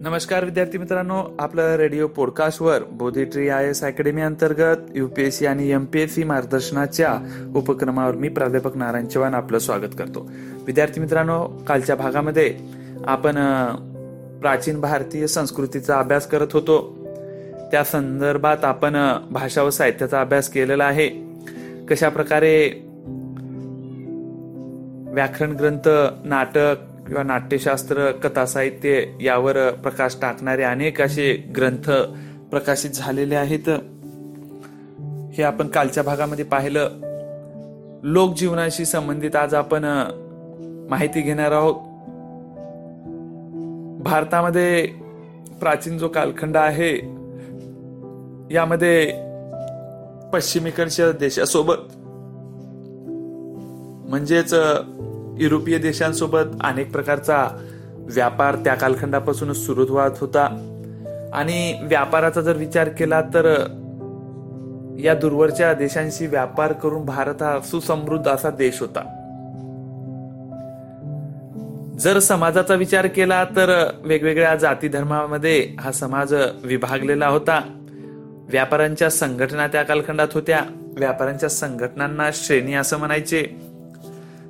नमस्कार विद्यार्थी मित्रांनो आपलं रेडिओ पॉडकास्टवर बोधी आय एस अकॅडमी अंतर्गत युपीएससी आणि एमपीएससी मार्गदर्शनाच्या उपक्रमावर मी प्राध्यापक नारायण चव्हाण आपलं स्वागत करतो. विद्यार्थी मित्रांनो कालच्या भागामध्ये आपण प्राचीन भारतीय संस्कृतीचा अभ्यास करत होतो. त्या संदर्भात आपण भाषा व साहित्याचा अभ्यास केलेला आहे. कशा प्रकारे व्याकरण ग्रंथ नाटक किंवा नाट्यशास्त्र कथा साहित्य यावर प्रकाश टाकणारे अनेक असे ग्रंथ प्रकाशित झालेले आहेत. हे आपण कालच्या भागामध्ये पाहिलं. लोकजीवनाशी संबंधित आज आपण माहिती घेणार आहोत. भारतामध्ये प्राचीन जो कालखंड आहे यामध्ये पश्चिमेकडच्या देशासोबत म्हणजेच युरोपीय देशांसोबत अनेक प्रकारचा व्यापार त्या कालखंडापासूनच सुरू होत होता. आणि व्यापाराचा जर विचार केला तर या दूरवरच्या देशांशी व्यापार करून भारत हा सुसमृद्ध असा देश होता. जर समाजाचा विचार केला तर वेगवेगळ्या जाती धर्मामध्ये हा समाज विभागलेला होता. व्यापाऱ्यांच्या संघटना त्या कालखंडात होत्या. व्यापाऱ्यांच्या संघटनांना श्रेणी असं म्हणायचे.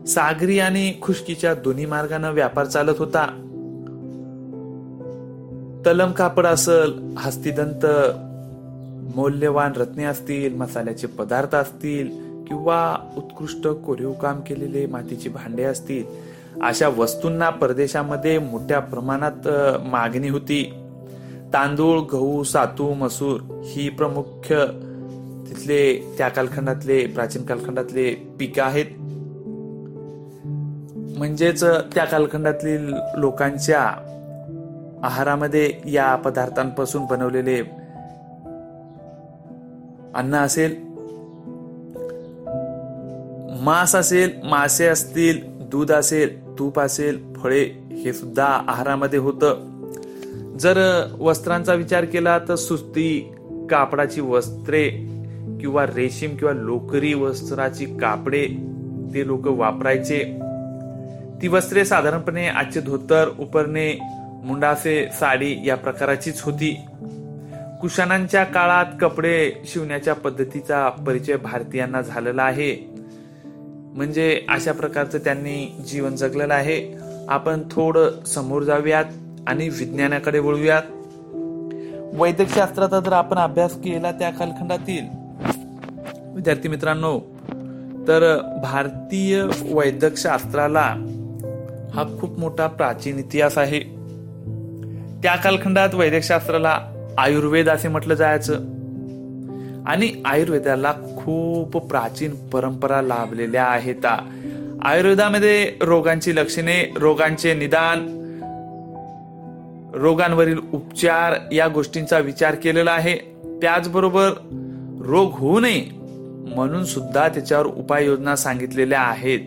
सागरी आणि खुशकीच्या दोन्ही मार्गाने व्यापार चालत होता. तलम कापड असल हस्तिदंत मौल्यवान रत्ने असतील मसाल्याचे पदार्थ असतील किंवा उत्कृष्ट कोरीव काम केलेले मातीची भांडे असतील अशा वस्तूंना परदेशामध्ये मोठ्या प्रमाणात मागणी होती. तांदूळ गहू सातू मसूर ही प्रमुख तिथले त्या कालखंडातले प्राचीन कालखंडातले पिकं आहेत. म्हणजेच त्या कालखंडातील लोकांच्या आहारामध्ये या पदार्थांपासून बनवलेले अन्न असेल मांस असेल मासे असतील दूध असेल तूप असेल फळे हे सुद्धा आहारामध्ये होतं. जर वस्त्रांचा विचार केला तर सुस्ती कापडाची वस्त्रे किंवा रेशीम किंवा लोकरी वस्त्राची कापडे ते लोक वापरायचे. ती वस्त्रे साधारणपणे आजचे धोतर उपरणे मुंडासे साडी या प्रकाराचीच होती. कुशाणांच्या काळात कपडे शिवण्याच्या पद्धतीचा परिचय भारतीयांना झालेला आहे. म्हणजे अशा प्रकारचं त्यांनी जीवन जगलेलं आहे. आपण थोडं समोर जाऊयात आणि विज्ञानाकडे वळूयात. वैद्यकशास्त्राचा जर आपण अभ्यास केला त्या कालखंडातील. विद्यार्थी मित्रांनो तर भारतीय वैद्यकशास्त्राला हा खूप मोठा प्राचीन इतिहास आहे. त्या कालखंडात वैद्यकशास्त्राला आयुर्वेद असे म्हटलं जायचं. आणि आयुर्वेदाला खूप प्राचीन परंपरा लाभलेल्या आहेत. आयुर्वेदामध्ये रोगांची लक्षणे रोगांचे निदान रोगांवरील उपचार या गोष्टींचा विचार केलेला आहे. त्याचबरोबर रोग होऊ नये म्हणून सुद्धा त्याच्यावर उपाययोजना सांगितलेल्या आहेत.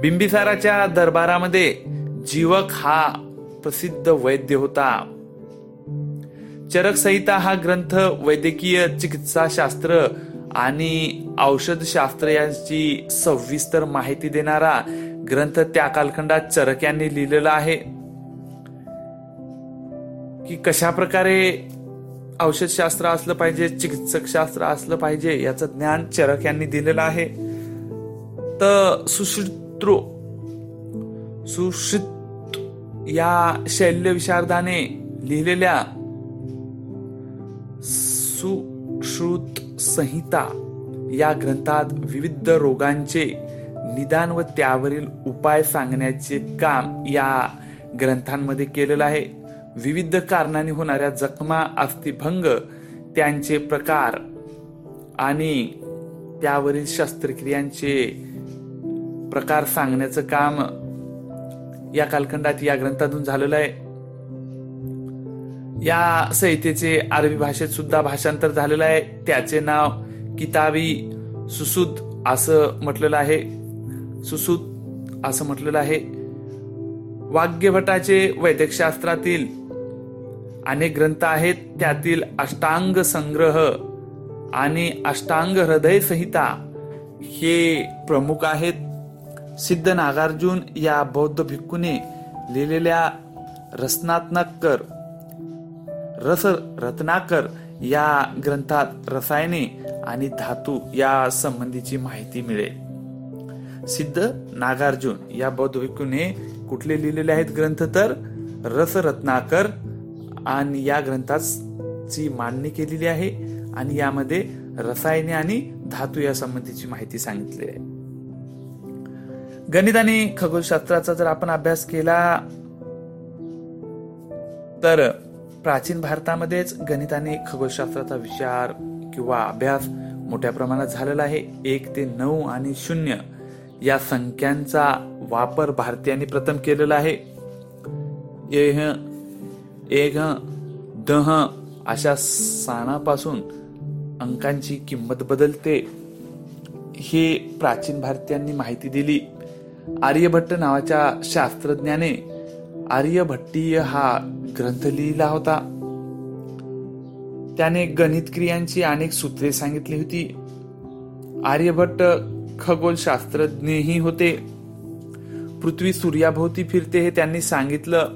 बिंबिसाराच्या दरबारामध्ये जीवक हा प्रसिद्ध वैद्य होता. चरक संहिता हा ग्रंथ वैद्यकीय चिकित्सा शास्त्र आणि औषध शास्त्र यांची सविस्तर माहिती देणारा ग्रंथ त्या कालखंडात चरक यांनी लिहिलेला आहे. की कशा प्रकारे औषधशास्त्र असलं पाहिजे चिकित्सक शास्त्र असलं पाहिजे याचं ज्ञान चरक यांनी दिलेलं आहे. तर सुश्रुत्रो सुश्रुत या शैल्य विशारदाने लिहिलेल्या सुश्रुत संहिता या ग्रंथात विविध रोगांचे निदान व त्यावरील उपाय सांगण्याचे काम या ग्रंथांमध्ये केलेलं आहे. विविध कारणाने होणाऱ्या जखमा अस्थिभंग त्यांचे प्रकार आणि त्यावरील शस्त्रक्रियांचे प्रकार सांगण्याचं काम या कालखंडात या ग्रंथातून झालेलं आहे. या संहितेचे अरबी भाषेत सुद्धा भाषांतर झालेलं आहे. त्याचे नाव किताबी सुसूद असं म्हटलेलं आहे. सुसूद असं म्हटलेलं आहे. वाग्यभटाचे वैद्यकशास्त्रातील अनेक ग्रंथ आहेत. त्यातील अष्टांग संग्रह आणि अष्टांग हृदय संहिता हे प्रमुख आहेत. सिद्ध नागार्जुन या बौद्ध भिक्खूने लिहिलेल्या रसनात्मकर रस रत्नाकर या ग्रंथात रसायने आणि धातू या संबंधीची माहिती मिळेल. सिद्ध नागार्जुन या बौद्ध भिक्खूने कुठले लिहिलेले आहेत ग्रंथ तर? रस रत्नाकर आणि या ग्रंथाची मांडणी केलेली आहे आणि यामध्ये रसायने आणि धातू या संबंधीची माहिती सांगितली आहे. गणित आणि खगोलशास्त्राचा जर आपण अभ्यास केला तर प्राचीन भारतामध्येच गणित आणि खगोलशास्त्राचा विचार किंवा अभ्यास मोठ्या प्रमाणात झालेला आहे. एक ते नऊ आणि शून्य या संख्यांचा वापर भारतीयांनी प्रथम केलेला आहे. एक दह अशा साणापासून अंकांची किंमत बदलते. हे प्राचीन भारतीयांनी माहिती दिली. आर्यभट्ट नावाच्या शास्त्रज्ञाने आर्यभट्टीय हा ग्रंथ लिहिला होता. त्याने गणित क्रियांची अनेक सूत्रे सांगितली होती. आर्यभट्ट खगोल शास्त्रज्ञही होते. पृथ्वी सूर्याभोवती फिरते हे त्यांनी सांगितलं.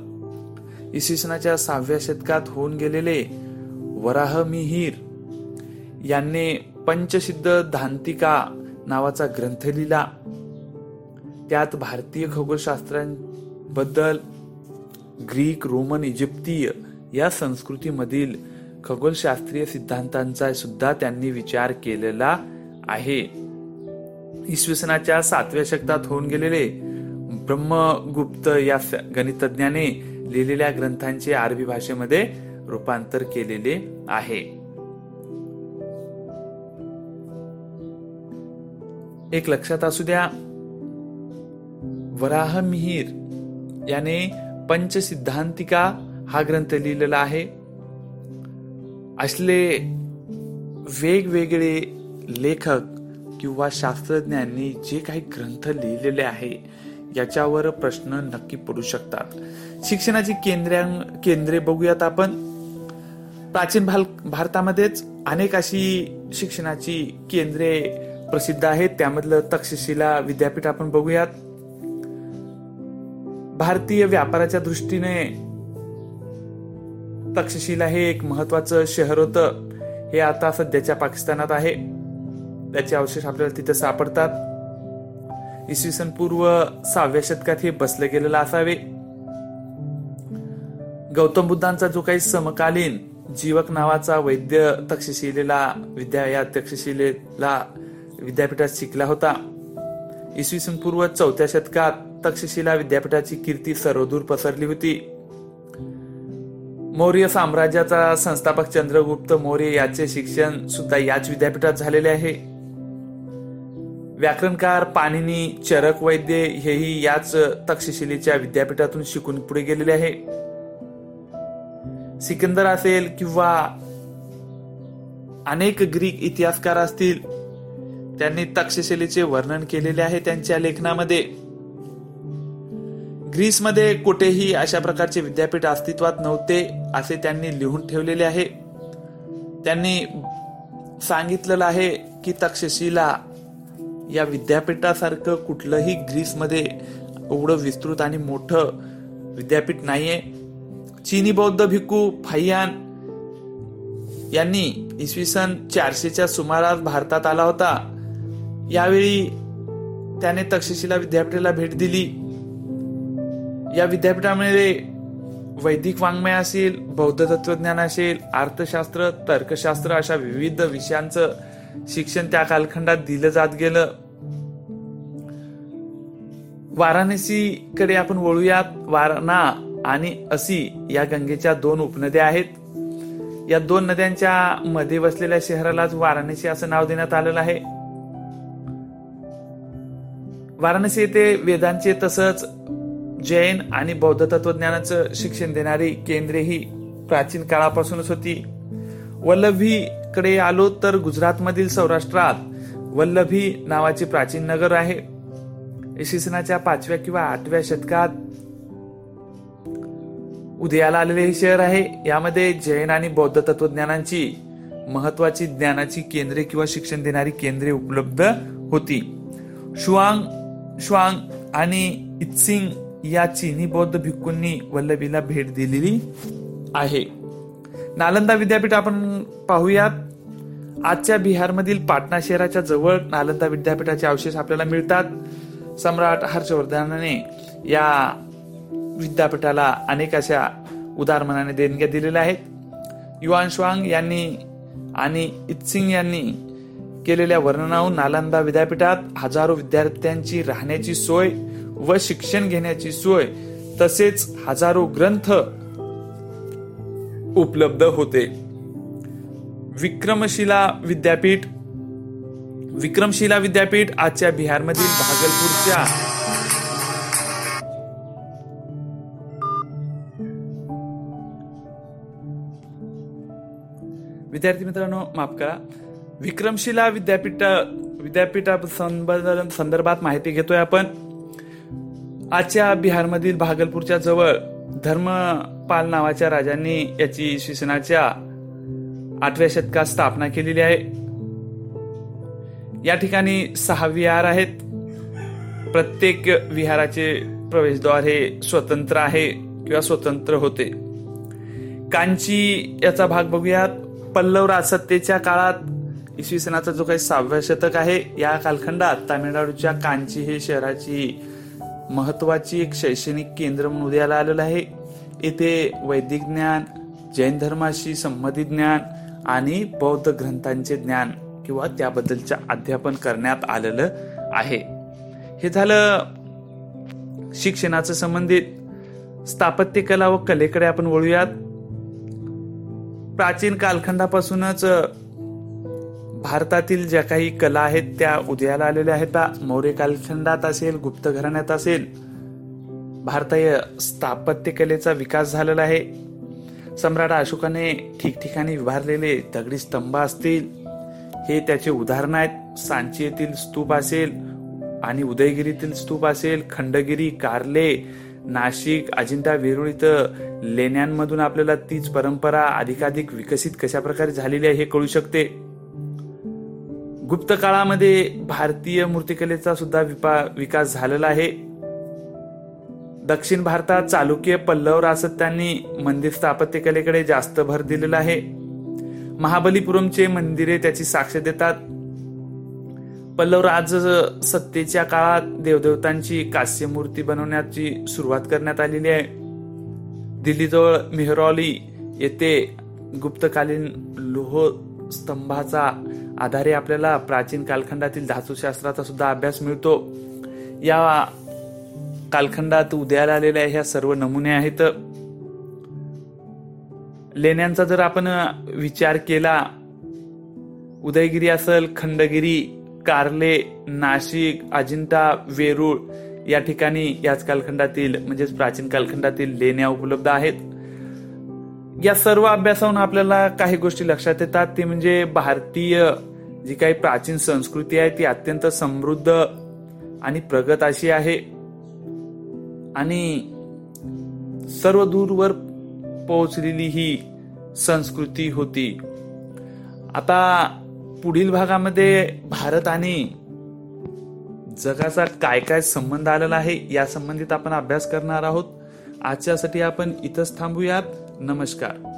इसवी सनाच्या सहाव्या शतकात होऊन गेलेले वराह मिहीर यांनी पंचसिद्ध धांतिका नावाचा ग्रंथ लिहिला. त्यात भारतीय खगोलशास्त्रांबद्दल ग्रीक रोमन इजिप्तीय या संस्कृतीमधील खगोलशास्त्रीय सिद्धांतांचा सुद्धा त्यांनी विचार केलेला आहे. इसवी सनाच्या सातव्या शतकात होऊन गेलेले ब्रह्मगुप्त या गणितज्ञाने लिहिलेल्या ग्रंथांचे अरबी भाषेमध्ये रूपांतर केलेले आहे. एक लक्षात असू द्या वराह मिहीर याने पंचसिद्धांतिका हा ग्रंथ लिहिलेला आहे. असले वेगवेगळे लेखक किंवा शास्त्रज्ञांनी जे काही ग्रंथ लिहिलेले आहे याच्यावर प्रश्न नक्की पडू शकतात. शिक्षणाची केंद्र केंद्रे बघूयात आपण. प्राचीन भारतामध्येच अनेक अशी शिक्षणाची केंद्रे प्रसिद्ध आहेत. त्यामधलं तक्षशिला विद्यापीठ आपण बघूयात. भारतीय व्यापाराच्या दृष्टीने तक्षशिला हे एक महत्वाचं शहर होतं. हे आता सध्याच्या पाकिस्तानात आहे. त्याचे अवशेष आपल्याला तिथे सापडतात. इसवी सन पूर्व सहाव्या शतकात हे बसले गेलेलं असावे. गौतम बुद्धांचा जो काही समकालीन जीवक नावाचा वैद्य तक्षशिलेला विद्या या तक्षशिलेला विद्यापीठात शिकला होता. इसवी सन पूर्व चौथ्या शतकात तक्षशिला विद्यापीठाची कीर्ती सर्वदूर पसरली होती. मौर्य साम्राज्याचा संस्थापक चंद्रगुप्त मौर्य याचे शिक्षण सुद्धा याच विद्यापीठात झालेले आहे. व्याकरणकार पाणिनी चरक वैद्य हेही याच तक्षशिलेच्या विद्यापीठातून शिकून पुढे गेलेले आहे. सिकंदर असेल किंवा अनेक ग्रीक इतिहासकार असतील त्यांनी तक्षशिलेचे वर्णन केलेले आहे त्यांच्या लेखनामध्ये. ग्रीसमध्ये कुठेही अशा प्रकारचे विद्यापीठ अस्तित्वात नव्हते असे त्यांनी लिहून ठेवलेले आहे. त्यांनी सांगितलेलं आहे की तक्षशिला या विद्यापीठासारखं कुठलंही ग्रीसमध्ये एवढं विस्तृत आणि मोठं विद्यापीठ नाहीये. चीनी बौद्ध भिक्खू फाय्यान यांनी इसवी सन चारशेच्या सुमारास भारतात आला होता. यावेळी त्याने तक्षशिला विद्यापीठाला भेट दिली. या विद्यापीठामध्ये वैदिक वाङ्मय असेल बौद्ध तत्वज्ञान असेल अर्थशास्त्र तर्कशास्त्र अशा विविध विषयांचं शिक्षण त्या कालखंडात दिलं जात गेलं. वाराणसीकडे आपण वळूयात. वारणा आणि असी या गंगेच्या दोन उपनद्या आहेत. या दोन नद्यांच्या मध्ये वसलेल्या शहरालाच वाराणसी असं नाव देण्यात आलेलं आहे. वाराणसी येथे वेदांचे तसंच जैन आणि बौद्ध तत्वज्ञानाचं शिक्षण देणारी केंद्रे ही प्राचीन काळापासूनच होती. वल्लभी कडे आलो तर गुजरातमधील सौराष्ट्रात वल्लभी नावाचे प्राचीन नगर आहे. इसवी सनाच्या पाचव्या किंवा आठव्या शतकात उदयाला आलेले हे शहर आहे. यामध्ये जैन आणि बौद्ध तत्वज्ञानांची महत्वाची ज्ञानाची केंद्रे किंवा शिक्षण देणारी केंद्रे उपलब्ध होती. शुआंग श्वांग आणि इत्सिंग या चीनी बौद्ध भिक्खूंनी वल्लभीला भेट दिलेली आहे. नालंदा विद्यापीठ आपण पाहूयात. आजच्या बिहारमधील पाटणा शहराच्या जवळ नालंदा विद्यापीठाचे अवशेष आपल्याला मिळतात. सम्राट हर्षवर्धनाने या विद्यापीठाला अनेक अशा उदारमनाने देणग्या दिलेल्या आहेत. युआन श्वांग यांनी आणि इत्सिंग यांनी केलेल्या वर्णनाहून नालंदा विद्यापीठात हजारो विद्यार्थ्यांची राहण्याची सोय व शिक्षण घेण्याची सोय तसेच हजारो ग्रंथ उपलब्ध होते. विक्रमशिला विद्यापीठ विक्रमशिला विद्यापीठ आजच्या बिहारमधील भागलपूरच्या विद्यार्थी मित्रांनो माफ करा. विक्रमशिला विद्यापीठ विद्यापीठा संदर्भात माहिती घेतोय आपण. आजच्या बिहारमधील भागलपूरच्या जवळ धर्मपाल नावाच्या राजांनी याची इसवी सनाच्या आठव्या शतकात स्थापना केलेली आहे. या ठिकाणी सहा विहार आहेत. प्रत्येक विहाराचे प्रवेशद्वार हे स्वतंत्र आहे किंवा स्वतंत्र होते. कांची याचा भाग बघूयात. पल्लव राजसत्तेच्या काळात इसवी सनाचा जो काही सहाव्या शतक आहे या कालखंडात तामिळनाडूच्या कांची हे शहराची महत्वाची एक शैक्षणिक केंद्र म्हणून उदयाला आलेलं आहे. येथे वैदिक ज्ञान जैन धर्माशी संबंधित ज्ञान आणि बौद्ध ग्रंथांचे ज्ञान किंवा त्याबद्दलचे अध्यापन करण्यात आलेलं आहे. हे झालं शिक्षणाचं संबंधित. स्थापत्य कला व कलेकडे आपण वळूयात. प्राचीन कालखंडापासूनच भारतातील ज्या काही कला आहेत त्या उदयाला आलेल्या आहेत मौर्य कालखंडात असेल गुप्त घराण्यात असेल भारतीय स्थापत्य कलेचा विकास झालेला आहे. सम्राट अशोकाने ठिकठिकाणी विभारलेले दगडी स्तंभ असतील हे त्याचे उदाहरण आहेत. सांची येथील स्तूप असेल आणि उदयगिरीतील स्तूप असेल खंडगिरी कारले नाशिक अजिंठा वेरूळ इथं लेण्यांमधून आपल्याला तीच परंपरा अधिकाधिक विकसित कशा प्रकारे झालेली आहे हे कळू शकते. गुप्त काळामध्ये भारतीय मूर्तिकलेचा सुद्धा विकास झालेला आहे. दक्षिण भारतात चालुक्य पल्लव रासत्यांनी मंदिर स्थापत्यकलेकडे जास्त भर दिलेला आहे. महाबलीपुरमचे मंदिरे त्याची साक्ष देतात. पल्लव राज सत्तेच्या काळात देवदेवतांची कास्य मूर्ती बनवण्याची सुरुवात करण्यात आलेली आहे. दिल्लीजवळ मेहरॉली येथे गुप्तकालीन लोह स्तंभाचा आधारे आपल्याला प्राचीन कालखंडातील धातुशास्त्राचा सुद्धा अभ्यास मिळतो. या कालखंडात उदयाला आलेल्या ह्या सर्व नमुने आहेत. लेण्यांचा जर आपण विचार केला उदयगिरी असेल खंडगिरी कारले नाशिक अजिंठा वेरूळ या ठिकाणी याच कालखंडातील म्हणजेच प्राचीन कालखंडातील लेण्या उपलब्ध आहेत. या सर्व अभ्यासावरून आपल्याला काही गोष्टी लक्षात येतात. ते म्हणजे भारतीय जी काही प्राचीन संस्कृती आहे ती अत्यंत समृद्ध आणि प्रगत अशी आहे. आणि सर्व दूरवर पोहोचलेली ही संस्कृती होती. आता पुढील भागामध्ये भारत आणि जगाचा काय काय संबंध आलेला आहे या संबंधित आपण अभ्यास करणार आहोत. आजच्यासाठी आपण इथंच थांबूयात. नमस्कार